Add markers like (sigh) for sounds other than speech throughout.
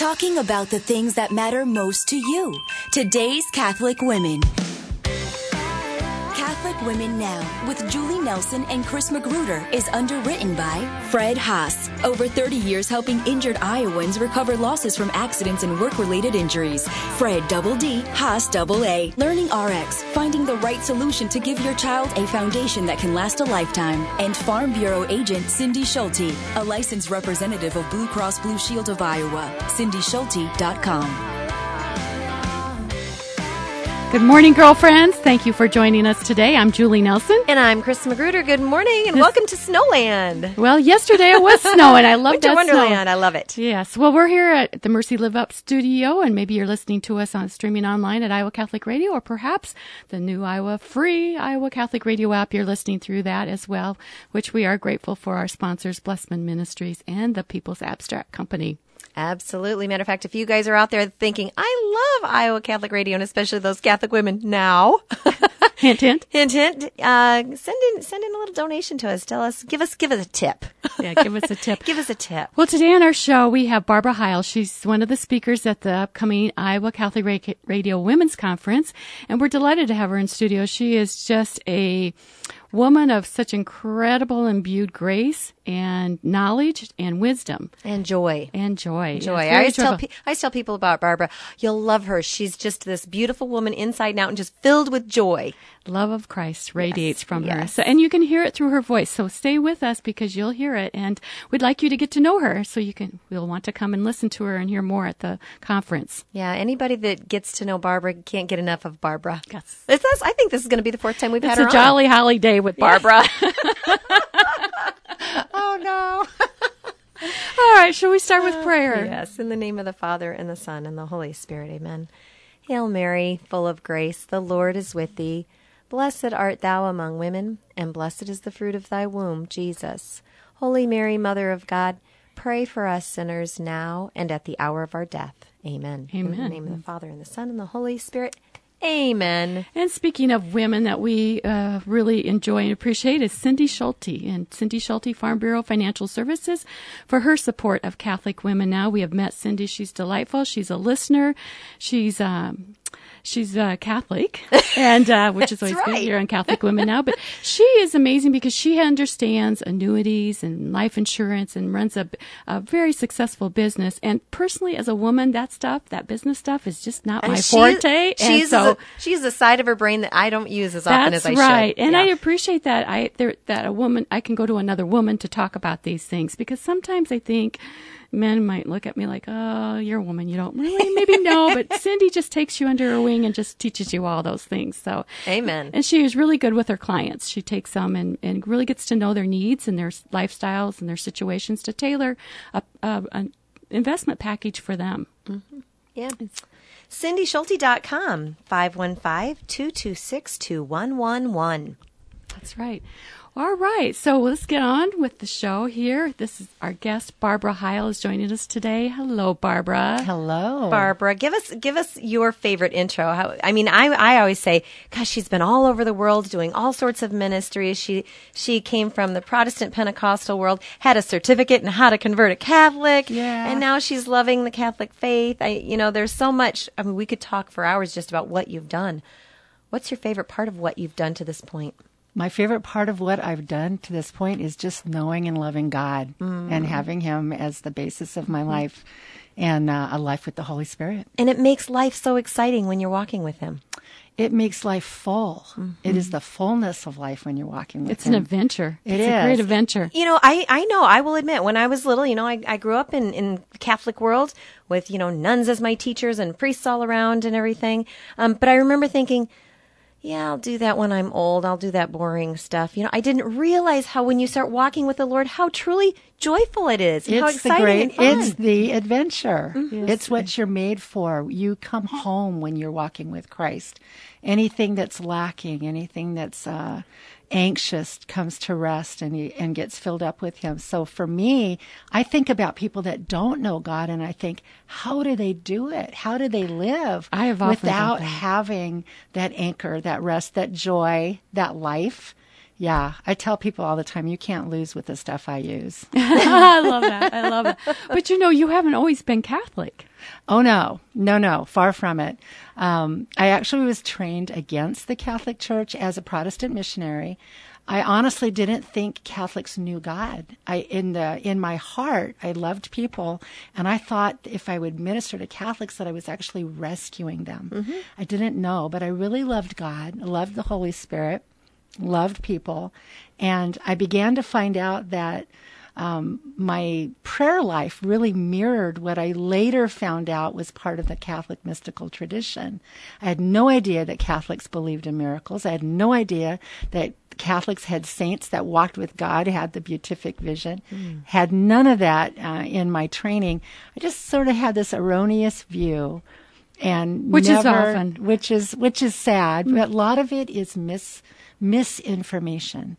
talking about the things that matter most to you. Today's Catholic Women. Catholic Women Now with Julie Nelson and Chris Magruder is underwritten by Fred Haas. Over 30 years helping injured Iowans recover losses from accidents and work related injuries. Fred Double D, Haas Double A. Learning RX, finding the right solution to give your child a foundation that can last a lifetime. And Farm Bureau agent Cindy Schulte, a licensed representative of Blue Cross Blue Shield of Iowa. CindySchulte.com. Good morning, girlfriends. Thank you for joining us today. I'm Julie Nelson. And I'm Chris Magruder. Good morning and this, welcome to Snowland. Well, yesterday it was snowing. I love Winter that Wonderland. Snow. I love it. Yes. Well, we're here at the Mercy Live Up studio, and maybe you're listening to us on streaming online at Iowa Catholic Radio, or perhaps the new Iowa free Iowa Catholic Radio app. You're listening through that as well, which we are grateful for our sponsors, Blessman Ministries and the People's Abstract Company. Absolutely. Matter of fact, if you guys are out there thinking, I love Iowa Catholic Radio and especially those Catholic women now. (laughs) hint, hint. Hint, hint. Uh, send in, send in a little donation to us. Tell us, give us, give us a tip. (laughs) Yeah, give us a tip. (laughs) give us a tip. Well, today on our show, we have Barbara Heil. She's one of the speakers at the upcoming Iowa Catholic Radio Women's Conference, and we're delighted to have her in studio. She is just a woman of such incredible imbued grace and knowledge and wisdom and joy and joy. Joy. I always tell pe- I tell people about Barbara. You'll love her. She's just this beautiful woman inside and out, and just filled with joy. Love of Christ radiates yes. from yes. her. So, and you can hear it through her voice. So stay with us because you'll hear it, and we'd like you to get to know her. So you can. We'll want to come and listen to her and hear more at the conference. Yeah. Anybody that gets to know Barbara can't get enough of Barbara. Yes. Us. I think this is going to be the fourth time we've it's had her. It's a jolly holly day with Barbara. (laughs) (laughs) oh no. (laughs) All right, shall we start with uh, prayer? Yes, in the name of the Father and the Son and the Holy Spirit. Amen. Hail Mary, full of grace, the Lord is with thee. Blessed art thou among women, and blessed is the fruit of thy womb, Jesus. Holy Mary, Mother of God, pray for us sinners now and at the hour of our death. Amen. Amen. In the name of the Father and the Son and the Holy Spirit. Amen. And speaking of women that we uh, really enjoy and appreciate is Cindy Schulte and Cindy Schulte Farm Bureau Financial Services for her support of Catholic women. Now we have met Cindy. She's delightful. She's a listener. She's um, she's uh, Catholic, and uh, (laughs) which is always right. good here on (laughs) Catholic Women Now. But she is amazing because she understands annuities and life insurance and runs a, a very successful business. And personally, as a woman, that stuff, that business stuff, is just not And my she- forte. She and so a, she a side of her brain that I don't use as often as I right. should. And Yeah. I appreciate that. I there, that a woman I can go to another woman to talk about these things because sometimes I think men might look at me like, "Oh, you're a woman. You don't really maybe know." (laughs) But Cindy just takes you under her wing and just teaches you all those things. So, Amen. And she is really good with her clients. She takes them and and really gets to know their needs and their lifestyles and their situations to tailor a, a an investment package for them. Yeah. CindySchulte.com, 515-226-2111. That's right. All right, so let's get on with the show here. This is our guest Barbara Heil is joining us today. Hello, Barbara. Hello. Barbara, give us give us your favorite intro. How, I mean, I I always say, gosh, she's been all over the world doing all sorts of ministries. She she came from the Protestant Pentecostal world, had a certificate in how to convert a Catholic, Yeah. and now she's loving the Catholic faith. I you know, there's so much. I mean, we could talk for hours just about what you've done. What's your favorite part of what you've done to this point? My favorite part of what I've done to this point is just knowing and loving God and having Him as the basis of my life and uh, a life with the Holy Spirit. And it makes life so exciting when you're walking with Him. It makes life full. It is the fullness of life when you're walking with Him. It's an adventure. It it's a great adventure. You know, I, I know, I will admit, when I was little, you know, I, I grew up in, in the Catholic world with, you know, nuns as my teachers and priests all around and everything. Um, but I remember thinking, yeah, I'll do that when I'm old. I'll do that boring stuff. You know, I didn't realize how when you start walking with the Lord, how truly joyful it is. and how It's the exciting great. and fun. It's the adventure. It's what you're made for. You come home when you're walking with Christ. Anything that's lacking, anything that's uh, anxious, comes to rest and you, and gets filled up with Him. So for me, I think about people that don't know God, and I think, how do they do it? How do they live I have without that. having that anchor, that rest, that joy, that life? Yeah, I tell people all the time, you can't lose with the stuff I use. (laughs) I love that. I love it. But you know, you haven't always been Catholic. Oh no, no, no, far from it. Um, I actually was trained against the Catholic Church as a Protestant missionary. I honestly didn't think Catholics knew God. I in the in my heart, I loved people, and I thought if I would minister to Catholics, that I was actually rescuing them. Mm-hmm. I didn't know, but I really loved God. Loved the Holy Spirit loved people. And I began to find out that um, my prayer life really mirrored what I later found out was part of the Catholic mystical tradition. I had no idea that Catholics believed in miracles. I had no idea that Catholics had saints that walked with God, had the beatific vision. Mm. Had none of that uh, in my training. I just sort of had this erroneous view and which never, is often which is which is sad but a lot of it is mis misinformation.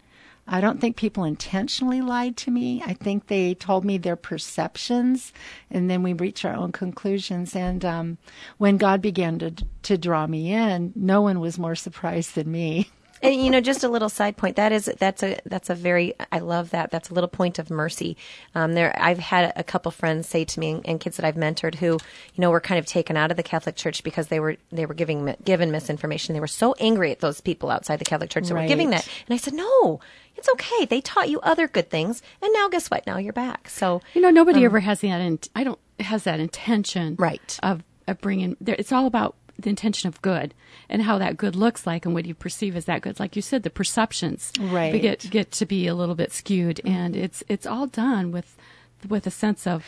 I don't think people intentionally lied to me. I think they told me their perceptions, and then we reach our own conclusions. And um, when God began to to draw me in, no one was more surprised than me. (laughs) And you know, just a little side point. That is that's a that's a very I love that. That's a little point of mercy. Um, there, I've had a couple friends say to me, and, kids that I've mentored, who you know were kind of taken out of the Catholic Church because they were they were giving given misinformation. They were so angry at those people outside the Catholic Church that right. were giving that. And I said, no, it's okay. They taught you other good things, and now guess what? Now you're back. So you know, nobody um, ever has that. In, I don't has that intention, right? Of of bringing. It's all about the intention of good and how that good looks like and what you perceive as that good. Like you said, the perceptions right. get get to be a little bit skewed, and it's it's all done with with a sense of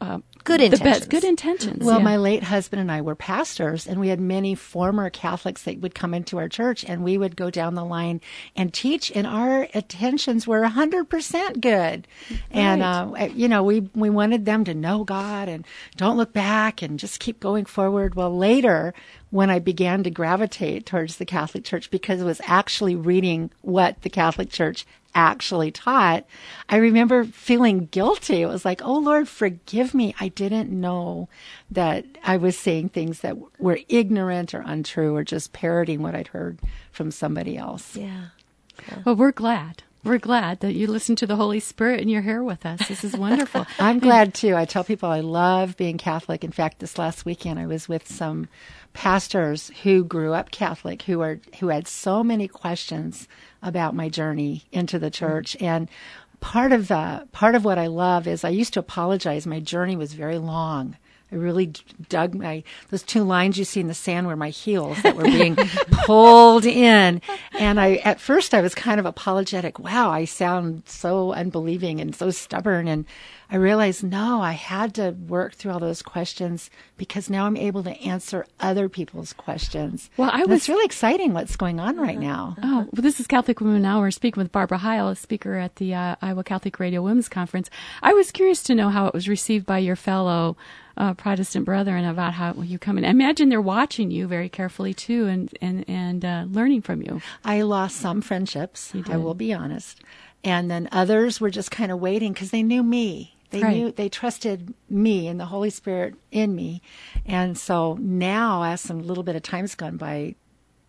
uh, good intentions. Best, good intentions. Well, yeah. my late husband and I were pastors, and we had many former Catholics that would come into our church, and we would go down the line and teach, and our intentions were hundred percent good. Right. And uh, you know, we we wanted them to know God and don't look back and just keep going forward. Well, later when I began to gravitate towards the Catholic Church because I was actually reading what the Catholic Church actually taught, I remember feeling guilty. It was like, oh Lord, forgive me. I didn't know that I was saying things that were ignorant or untrue or just parroting what I'd heard from somebody else. Yeah. yeah. Well, we're glad. We're glad that you listen to the Holy Spirit and you're here with us. This is wonderful. (laughs) I'm glad too. I tell people I love being Catholic. In fact, this last weekend I was with some pastors who grew up Catholic who are who had so many questions about my journey into the church mm-hmm. and part of the part of what I love is I used to apologize my journey was very long I really dug my those two lines you see in the sand were my heels that were being (laughs) pulled in. And I at first I was kind of apologetic. Wow, I sound so unbelieving and so stubborn and I realized no, I had to work through all those questions because now I'm able to answer other people's questions. Well, I was it's really exciting what's going on right now. Oh, well, this is Catholic Women Now. We're speaking with Barbara Heil, a speaker at the uh, Iowa Catholic Radio Women's Conference. I was curious to know how it was received by your fellow uh, Protestant brethren about how you come in. I imagine they're watching you very carefully too, and and and uh, learning from you. I lost some friendships. I will be honest, and then others were just kind of waiting because they knew me. They right. knew they trusted me and the Holy Spirit in me, and so now, as some little bit of time's gone by,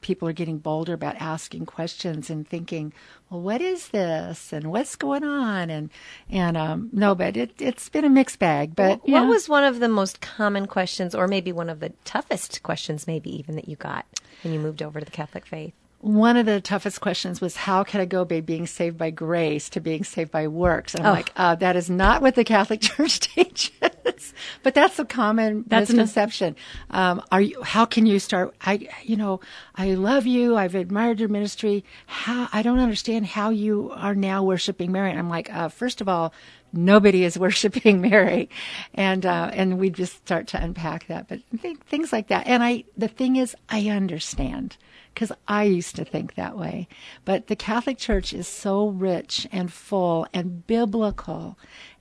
people are getting bolder about asking questions and thinking, well, what is this and what's going on? And and um, no, but it it's been a mixed bag. But what, yeah. what was one of the most common questions, or maybe one of the toughest questions, maybe even that you got when you moved over to the Catholic faith? one of the toughest questions was how can I go by being saved by grace to being saved by works? And I'm oh. like, uh, that is not what the Catholic (laughs) Church teaches. (laughs) but that's a common that's misconception. um, are you? How can you start? I, you know, I love you. I've admired your ministry. How I don't understand how you are now worshiping Mary. And I'm like, uh, first of all, nobody is (laughs) worshiping Mary, and uh, and we just start to unpack that. But th- things like that. And I, the thing is, I understand because I used to think that way. But the Catholic Church is so rich and full and biblical.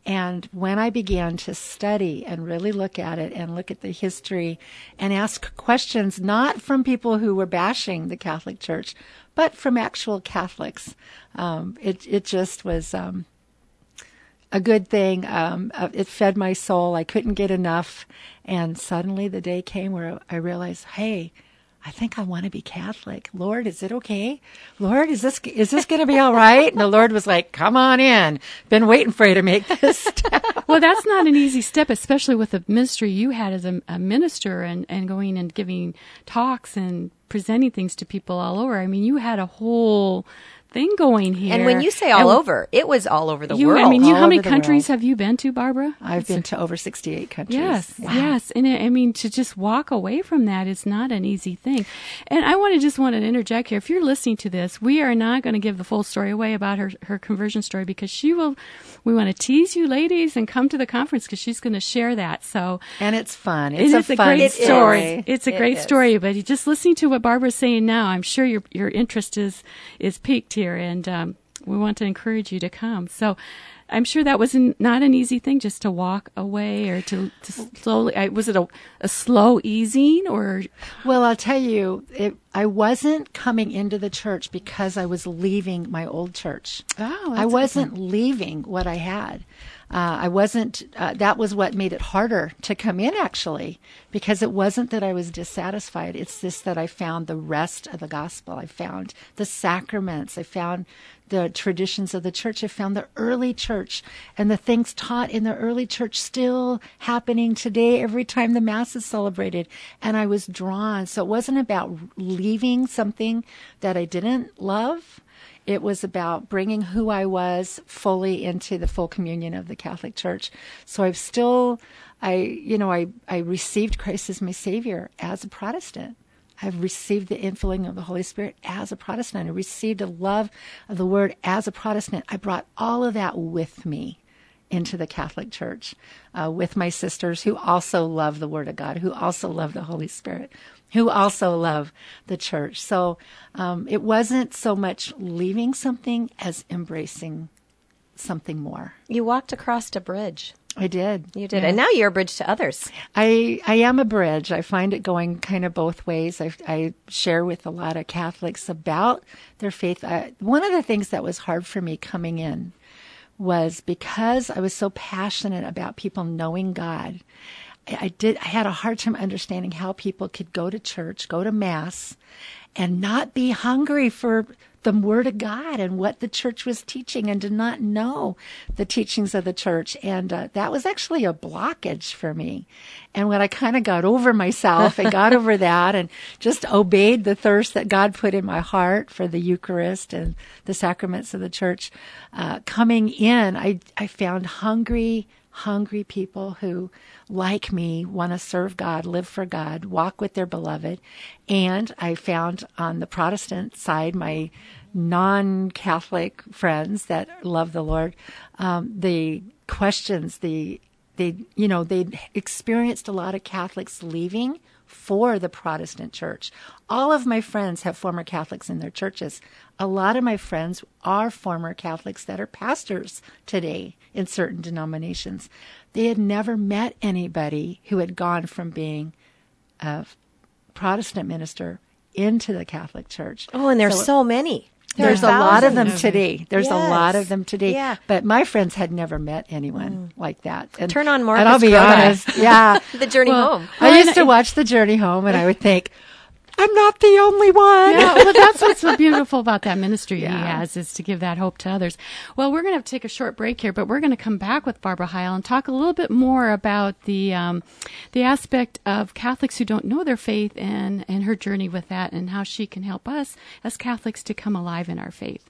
And when I began to study and really look at it and look at the history and ask questions, not from people who were bashing the Catholic Church, but from actual Catholics, um, it, it just was um, a good thing. Um, uh, it fed my soul. I couldn't get enough. And suddenly the day came where I realized, hey, I think I want to be Catholic. Lord, is it okay? Lord, is this is this going to be all right? And the Lord was like, "Come on in. Been waiting for you to make this (laughs) step." well, that's not an easy step, especially with the ministry you had as a, a minister and and going and giving talks and presenting things to people all over. I mean, you had a whole thing going here. And when you say all And over, it was all over the you, world. I mean, you, all how many countries world. have you been to, Barbara? I've been to over 68 countries. Yes, Wow. yes, and I I mean to just walk away from that is not an easy thing. And I want to just want to interject here. If you're listening to this, we are not going to give the full story away about her her conversion story because she will. We want to tease you, ladies, and come to the conference because she's going to share that. So And it's fun. It's is a, a, fun great It is. story. It's a It great is. story. But just listening to what Barbara's saying now, I'm sure your your interest is is piqued here, and um, we want to encourage you to come. So. I'm sure that was an, not an easy thing just to walk away or to, to slowly. I, was it a, a slow easing or Well, I'll tell you, it, I wasn't coming into the church because I was leaving my old church. Oh, I wasn't leaving what I had. Uh, I wasn't. Uh, that was what made it harder to come in, actually, because it wasn't that I was dissatisfied. It's this that I found the rest of the gospel. I found the sacraments. I found the traditions of the church. I found the early church and the things taught in the early church still happening today every time the mass is celebrated. And I was drawn. So it wasn't about leaving something that I didn't love. It was about bringing who I was fully into the full communion of the Catholic Church. So I've still, I, you know, I, I received Christ as my Savior as a Protestant. I've received the infilling of the Holy Spirit as a Protestant. I received a love of the Word as a Protestant. I brought all of that with me into the Catholic Church uh, with my sisters who also love the Word of God, who also love the Holy Spirit, who also love the church. So um, it wasn't so much leaving something as embracing something more. you walked across a bridge. I did. You did. Yeah. And now you're a bridge to others. I I am a bridge. I find it going kind of both ways. I, I share with a lot of Catholics about their faith. I, one of the things that was hard for me coming in was because I was so passionate about people knowing God. I, did. I had a hard time understanding how people could go to church, go to mass, and not be hungry for the word of God and what the church was teaching and did not know the teachings of the church. And uh, that was actually a blockage for me. And when I kind of got over myself and got over (laughs) that and just obeyed the thirst that God put in my heart for the Eucharist and the sacraments of the church, uh, coming in, I, I found hungry, hungry people who, like me, want to serve God, live for God, walk with their beloved. And I found on the Protestant side, my non Catholic friends that love the Lord, um, the questions, the they you know they'd experienced a lot of Catholics leaving for the Protestant church. All of my friends have former Catholics in their churches. A lot of my friends are former Catholics that are pastors today in certain denominations. They had never met anybody who had gone from being a Protestant minister into the Catholic Church. Oh, and there's So- so, many. There there's a lot of them today. There's a lot of them today. Yeah. But my friends had never met anyone mm. like that. And, Turn on And I'll be honest. Yeah. (laughs) The journey Well, home. I used to watch The Journey Home and I would think, I'm not the only one. Yeah, well, that's what's so (laughs) beautiful about that ministry he has is to give that hope to others. Well, we're going to to take a short break here, but we're going to come back with Barbara Heil and talk a little bit more about the um, the aspect of Catholics who don't know their faith and and her journey with that, and how she can help us as Catholics to come alive in our faith.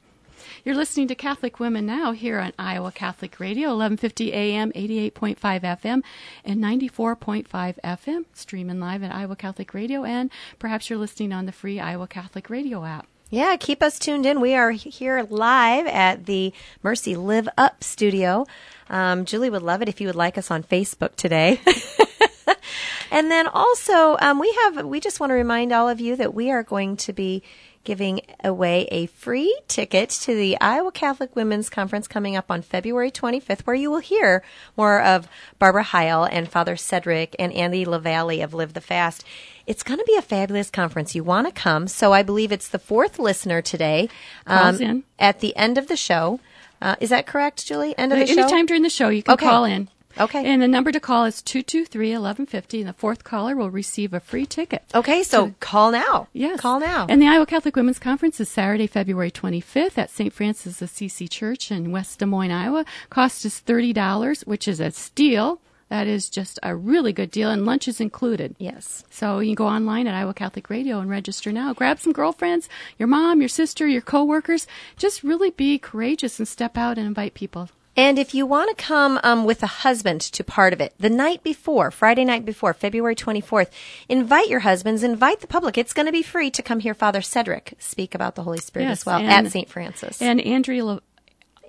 You're listening to Catholic Women Now here on Iowa Catholic Radio, 1150 AM, 88.5 FM, and 94.5 FM, streaming live at Iowa Catholic Radio, and perhaps you're listening on the free Iowa Catholic Radio app. Yeah, keep us tuned in. We are here live at the Mercy Live Up studio. Um, Julie would love it if you would like us on Facebook today. (laughs) and then also, um, we have, we just want to remind all of you that we are going to be giving away a free ticket to the Iowa Catholic Women's Conference coming up on February 25th, where you will hear more of Barbara Heil and Father Cedric and Andy LaVallee of Live the Fast. It's going to be a fabulous conference. You want to come. So I believe it's the fourth listener today. um, in. At the end of the show. Uh, is that correct, Julie? End of the show? Anytime during the show, you can Okay. call in. Okay. And the number to call is 223-1150, and the fourth caller will receive a free ticket. Okay, so call now. Yes. Call now. And the Iowa Catholic Women's Conference is Saturday, February 25th at St. Francis Assisi Church in West Des Moines, Iowa. Cost is $30, which is a steal. That is just a really good deal, and lunch is included. yes. So you can go online at Iowa Catholic Radio and register now. Grab some girlfriends, your mom, your sister, your coworkers. Just really be courageous and step out and invite people. And if you want to come um, with a husband to part of it, the night before, Friday night before, February 24th, invite your husbands, invite the public. It's going to be free to come hear Father Cedric speak about the Holy Spirit Yes, as well at St. Francis. And Andrea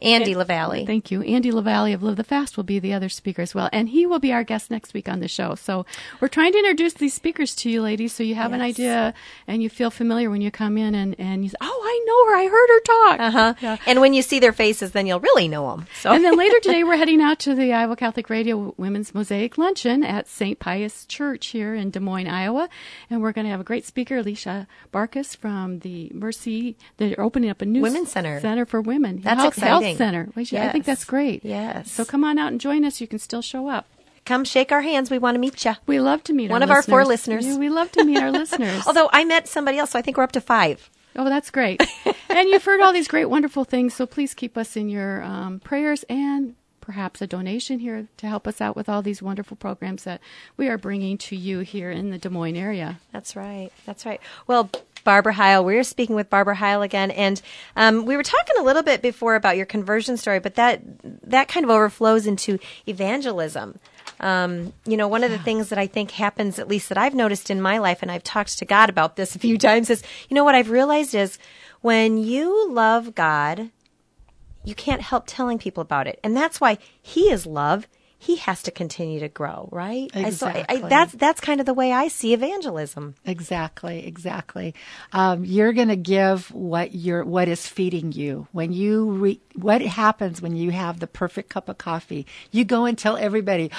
Andy LaVallee. Thank you. Andy LaVallee of Live the Fast will be the other speaker as well. And he will be our guest next week on the show. So we're trying to introduce these speakers to you ladies so you have an idea and you feel familiar when you come in and, and you say, Oh, I know her. I heard her talk. Uh-huh. Yeah. And when you see their faces, then you'll really know them. So And then (laughs) later today, we're heading out to the Iowa Catholic Radio Women's Mosaic Luncheon at St. Pius Church here in Des Moines, Iowa. And we're going to have a great speaker, Alicia Barkus from the Mercy. They're opening up a new Women's Center. Center for Women. That's Health, exciting. Health Center. Which I think that's great. Yes. So come on out and join us. You can still show up. come shake our hands. We want to meet you. We love to meet One of our four listeners. listeners. Yeah, we love to meet our (laughs) listeners. Although I met somebody else, so I think we're up to five. Oh, that's great. (laughs) and you've heard all these great, wonderful things. So please keep us in your um, prayers and perhaps a donation here to help us out with all these wonderful programs that we are bringing to you here in the Des Moines area. That's right. That's right. Well, Barbara Heil, we're speaking with Barbara Heil again, and um, we were talking a little bit before about your conversion story, but that that kind of overflows into evangelism. Um, you know, one of the things that I think happens, at least that I've noticed in my life, and I've talked to God about this a few (laughs) times, is you know what I've realized is when you love God, you can't help telling people about it, and that's why He is love. He has to continue to grow, right? I- so I- I- Exactly. that's that's kind of the way I see evangelism. Exactly, exactly. Um, you're going to give what you're, what is feeding you. When you re, what happens when you have the perfect cup of coffee? You go and tell everybody, (gasps)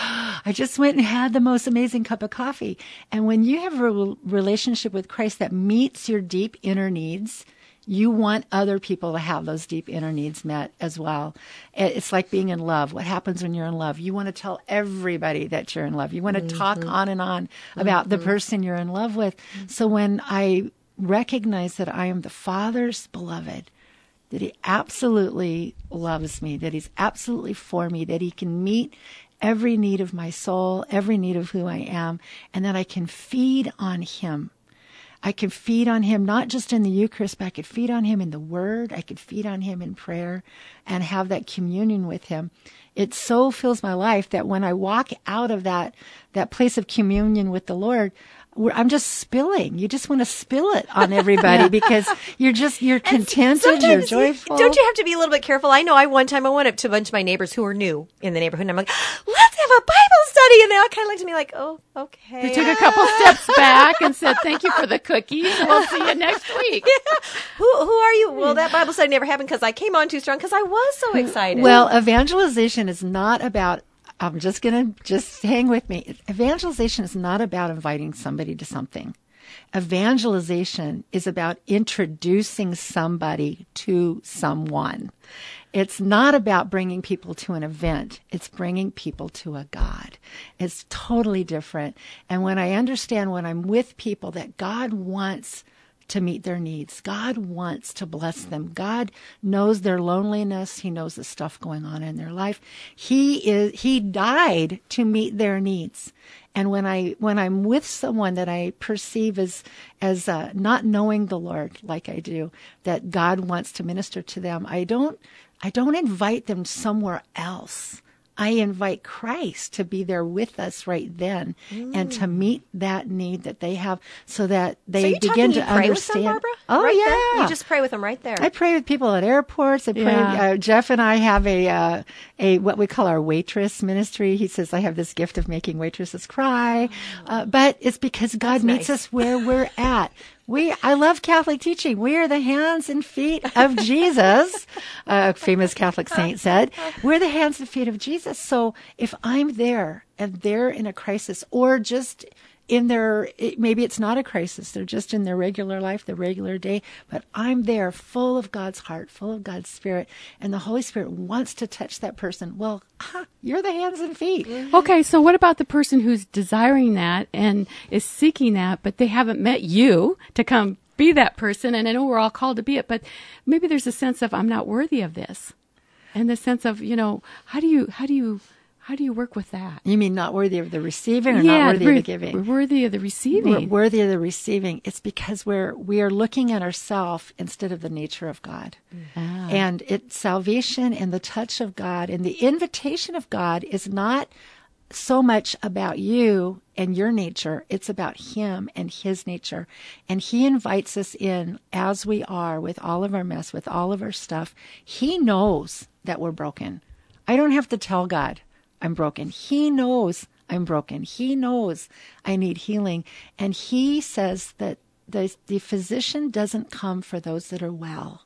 "I just went and had the most amazing cup of coffee." And when you have a relationship with Christ that meets your deep inner needs, you want other people to have those deep inner needs met as well. It's like being in love. What happens when you're in love? You want to tell everybody that you're in love. You want to mm-hmm. talk on and on about the mm-hmm. person you're in love with. So when I recognize that I am the Father's beloved, that He absolutely loves me, that He's absolutely for me, that He can meet every need of my soul, every need of who I am, and that I can feed on Him. I can feed on him not just in the Eucharist, but I could feed on him in the Word. I could feed on him in prayer and have that communion with him. It so fills my life that when I walk out of that that place of communion with the Lord, I'm just spilling. You just want to spill it on everybody (laughs) because you're just you're contented, you're joyful. Don't you have to be a little bit careful? I know. I one time I went up to a bunch of my neighbors who were new in the neighborhood, and I'm like, (gasps) "Let's have a Bible study," and they all kind of looked at me like, "Oh, okay." They took a couple (laughs) steps back and said, Thank you for the cookies. (laughs) We'll see you next week. who who are you? Well, hmm. that Bible study never happened because I came on too strong because I was so hmm. excited. Well, evangelization is not about. I'm just gonna just hang with me. Evangelization is not about inviting somebody to something. Evangelization is about introducing somebody to someone. It's not about bringing people to an event. It's bringing people to a God. It's totally different. And when I understand when I'm with people that God wants to meet their needs. God wants to bless them. God knows their loneliness. He knows the stuff going on in their life. He is, he died to meet their needs. And when I, when I'm with someone that I perceive as, as, uh, not knowing the Lord like I do, that God wants to minister to them, I don't, I don't invite them somewhere else. I invite Christ to be there with us right then and to meet that need that they have so that they so begin to understand. them? Oh Right yeah. then? you just pray with them right there. I pray with people at airports. I pray. Yeah. Uh, Jeff and I have a uh, a what we call our waitress ministry. He says I have this gift of making waitresses cry, uh, but it's because God meets nice. us where we're at. (laughs) We I love Catholic teaching. We are the hands and feet of Jesus. (laughs) A famous Catholic saint said, "We're the hands and feet of Jesus." So if I'm there and they're in a crisis, or just in their it, maybe it's not a crisis. They're just in their regular life their regular day but i'm there full of god's heart full of god's spirit and the holy spirit wants to touch that person. Well (laughs) huh, you're the hands and feet. Mm-hmm. Okay, so what about the person who's desiring that and is seeking that, but they haven't met you to come be that person? And I know we're all called to be it, but maybe there's a sense of I'm not worthy of this, and the sense of you know how do you how do you how do you work with that? you mean not worthy of the receiving or not worthy of the giving? we're worthy of the receiving. we're worthy of the receiving. It's because we're we are looking at ourselves instead of the nature of god. Ah. and it salvation and the touch of god and the invitation of god is not so much about you and your nature. It's about him and his nature. And he invites us in as we are with all of our mess with all of our stuff. He knows that we're broken. I don't have to tell god i'm broken. He knows i'm broken. He knows i need healing. And he says that the, the physician doesn't come for those that are well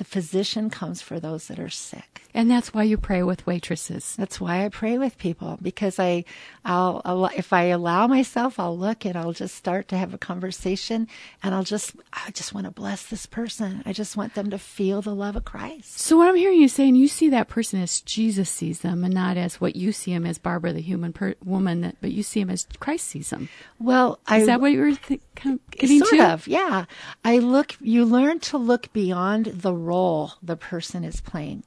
the physician comes for those that are sick and that's why you pray with waitresses. that's why I pray with people because I, I'll, I'll if I allow myself, I'll look and I'll just start to have a conversation, and I'll just, I just want to bless this person. I just want them to feel the love of Christ. So what I'm hearing you saying, you see that person as Jesus sees them, and not as what you see him as Barbara, the human per- woman, that, but you see him as Christ sees him. Well, I Is that what you were th- kind of getting sort to? of, yeah. I look. You learn to look beyond the role the person is playing.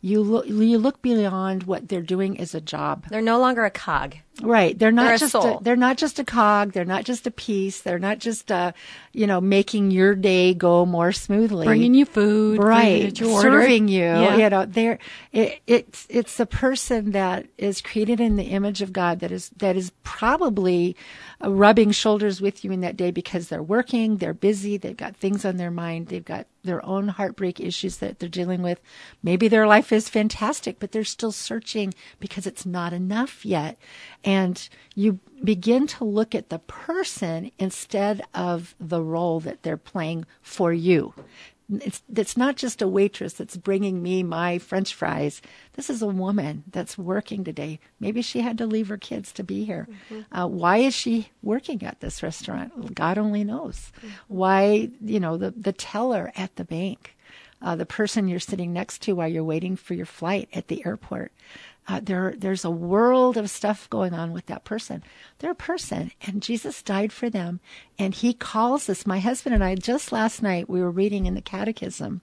You look. You look beyond what they're doing as a job. They're no longer a cog. Right. They're not They're a just soul. they're not just a cog. They're not just a piece. They're not just uh, you know, making your day go more smoothly. Bringing you food, right. you. Serving you. Yeah. You know, they're it, it's it's a person that is created in the image of God that is that is probably uh, rubbing shoulders with you in that day because they're working, they're busy, they've got things on their mind, they've got their own heartbreak issues that they're dealing with. Maybe their life is fantastic, but they're still searching because it's not enough yet. And you begin to look at the person instead of the role that they're playing for you. It's, it's not just a waitress that's bringing me my french fries. This is a woman that's working today. Maybe she had to leave her kids to be here. Uh, why is she working at this restaurant? God only knows. Why, you know, the, the teller at the bank, uh, the person you're sitting next to while you're waiting for your flight at the airport. Uh, there, there's a world of stuff going on with that person. They're a person, and Jesus died for them. And He calls us. My husband and I just last night we were reading in the Catechism.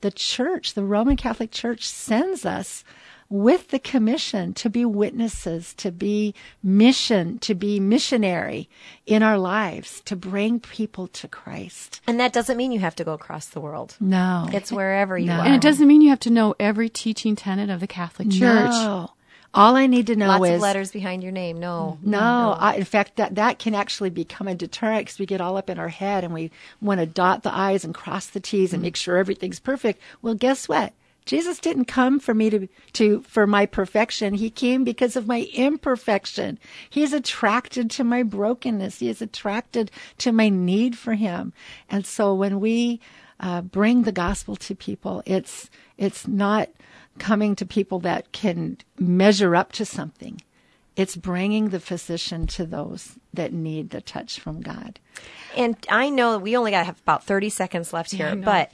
The Church, the Roman Catholic Church, sends us with the commission to be witnesses, to be mission, to be missionary in our lives, to bring people to Christ. And that doesn't mean you have to go across the world. No, It's wherever you No. are. And it doesn't mean you have to know every teaching tenet of the Catholic Church. No. All I need to know Lots is of letters behind your name. No. No, I, in fact, that that can actually become a deterrent because we get all up in our head and we want to dot the i's and cross the t's and mm-hmm. make sure everything's perfect. Well, guess what? Jesus didn't come for me to to for my perfection. He came because of my imperfection. He is attracted to my brokenness. He is attracted to my need for Him. And so when we uh, bring the gospel to people, it's it's not coming to people that can measure up to something. It's bringing the physician to those that need the touch from God. And I know we only got to have about 30 seconds left here, I know. but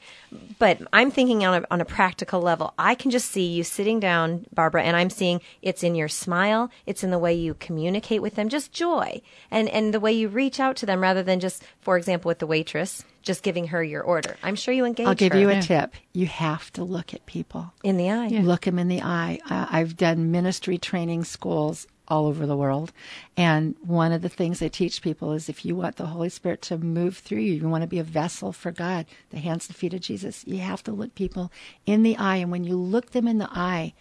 but I'm thinking on a, on a practical level. I can just see you sitting down, Barbara, and I'm seeing it's in your smile, it's in the way you communicate with them, just joy, and and the way you reach out to them rather than just, for example, with the waitress, just giving her your order. I'm sure you engage. I'll give her you a Yeah. tip. You have to look at people. in the eye. Look them in the eye. Uh, I've done ministry training schools all over the world. And one of the things I teach people is if you want the Holy Spirit to move through you, you want to be a vessel for God, the hands and feet of Jesus, you have to look people in the eye. And when you look them in the eye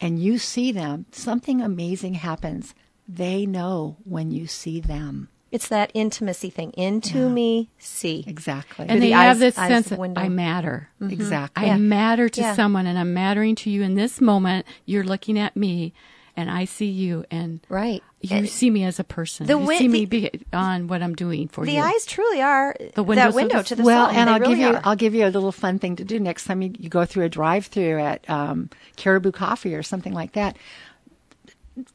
and you see them, something amazing happens. They know when you see them. It's that intimacy thing. Into me, see. Exactly. And the they have eyes- this eyes sense of window. I matter. Mm-hmm. Mm-hmm. exactly. I Yeah. matter to Yeah. someone and I'm mattering to you in this moment. You're looking at me and I see you and Right. you And see me as a person. the you win- see me the- beyond what I'm doing for The you. The eyes truly are The windows that window to the well, soul. and I'll really give you are. I'll give you a little fun thing to do next time you, you go through a drive-through at um, Caribou Coffee or something like that.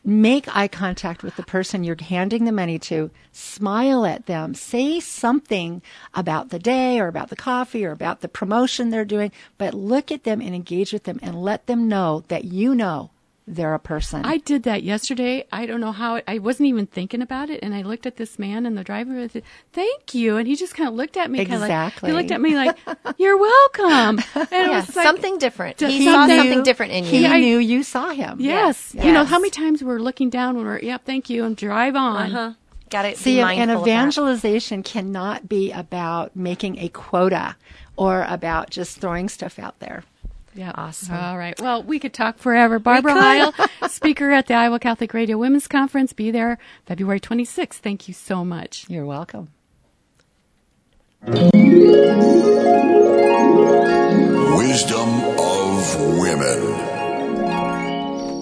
make eye contact with the person you're handing the money to, smile at them, say something about the day or about the coffee or about the promotion they're doing, but look at them and engage with them and let them know that you know they're a person. I did that yesterday. I don't know how. It, I wasn't even thinking about it, and I looked at this man in the driver. And said, "Thank you," and he just kind of looked at me. Exactly. Like, he looked at me like, "You're welcome." (laughs) And it Yeah, was like, something different. He He saw something different in he you. I- knew you saw him. Yes. Yes. You know how many times we're looking down when we're, "Yep, thank you," and drive on. Uh-huh. Got it. See, and mindful of that. evangelization cannot be about making a quota or about just throwing stuff out there. Yeah. Awesome. All right. Well, we could talk forever. Barbara Heil, (laughs) speaker at the Iowa Catholic Radio Women's Conference. Be there February 26th. Thank you so much. You're welcome. Wisdom of women.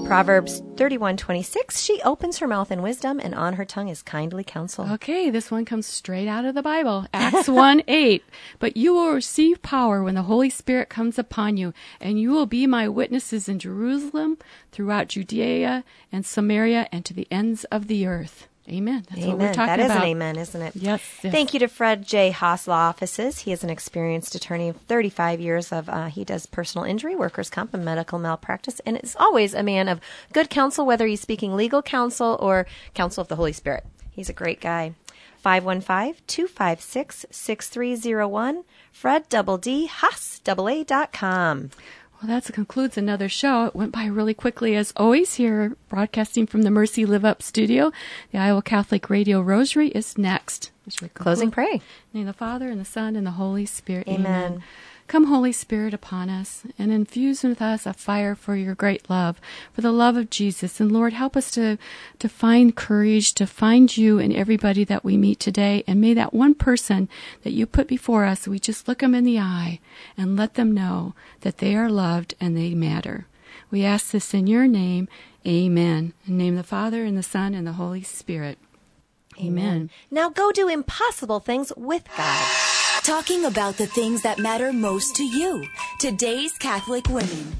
Proverbs 31:26 She opens her mouth in wisdom and on her tongue is kindly counsel. Okay, this one comes straight out of the Bible. (laughs) Acts 1 8. But you will receive power when the Holy Spirit comes upon you, and you will be my witnesses in Jerusalem, throughout Judea and Samaria, and to the ends of the earth. Amen. That's what we're Amen. talking That is about. an amen, isn't it? Yes, yes. Thank you to Fred J. Haas Law Offices. He is an experienced attorney of 35 years of, uh, he does personal injury, workers' comp, and medical malpractice, and is always a man of good counsel, whether he's speaking legal counsel or counsel of the Holy Spirit. He's a great guy. 515-256-6301, Fred Double D, Haas, double A dot com. Well, that concludes another show. It went by really quickly, as always, here broadcasting from the Mercy Live Up studio. The Iowa Catholic Radio Rosary is next. Closing pray. In the name of the Father, and the Son, and the Holy Spirit. Amen. Come, Holy Spirit, upon us, and infuse with us a fire for your great love, for the love of Jesus. And Lord, help us to, to find courage, to find you in everybody that we meet today. And may that one person that you put before us, we just look them in the eye and let them know that they are loved and they matter. We ask this in your name. Amen. In the name of the Father, and the Son, and the Holy Spirit. Amen. Now go do impossible things with God. Talking about the things that matter most to you. Today's Catholic Women.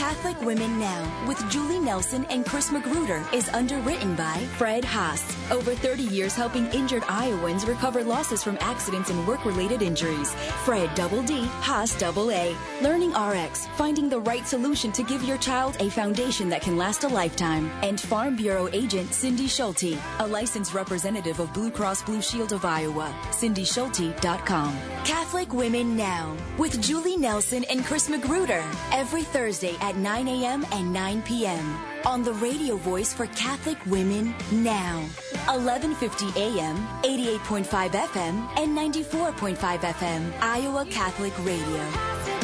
Catholic Women Now with Julie Nelson and Chris Magruder is underwritten by Fred Haas. Over 30 years helping injured Iowans recover losses from accidents and work related injuries. Fred Double D, Haas Double A. Learning RX, finding the right solution to give your child a foundation that can last a lifetime. And Farm Bureau agent Cindy Schulte, a licensed representative of Blue Cross Blue Shield of Iowa. CindySchulte.com. Catholic Women Now with Julie Nelson and Chris Magruder every Thursday at 9 a.m. and 9 p.m. on the radio voice for Catholic Women Now. 1150 a.m., 88.5 FM, and 94.5 FM, Iowa Catholic Radio.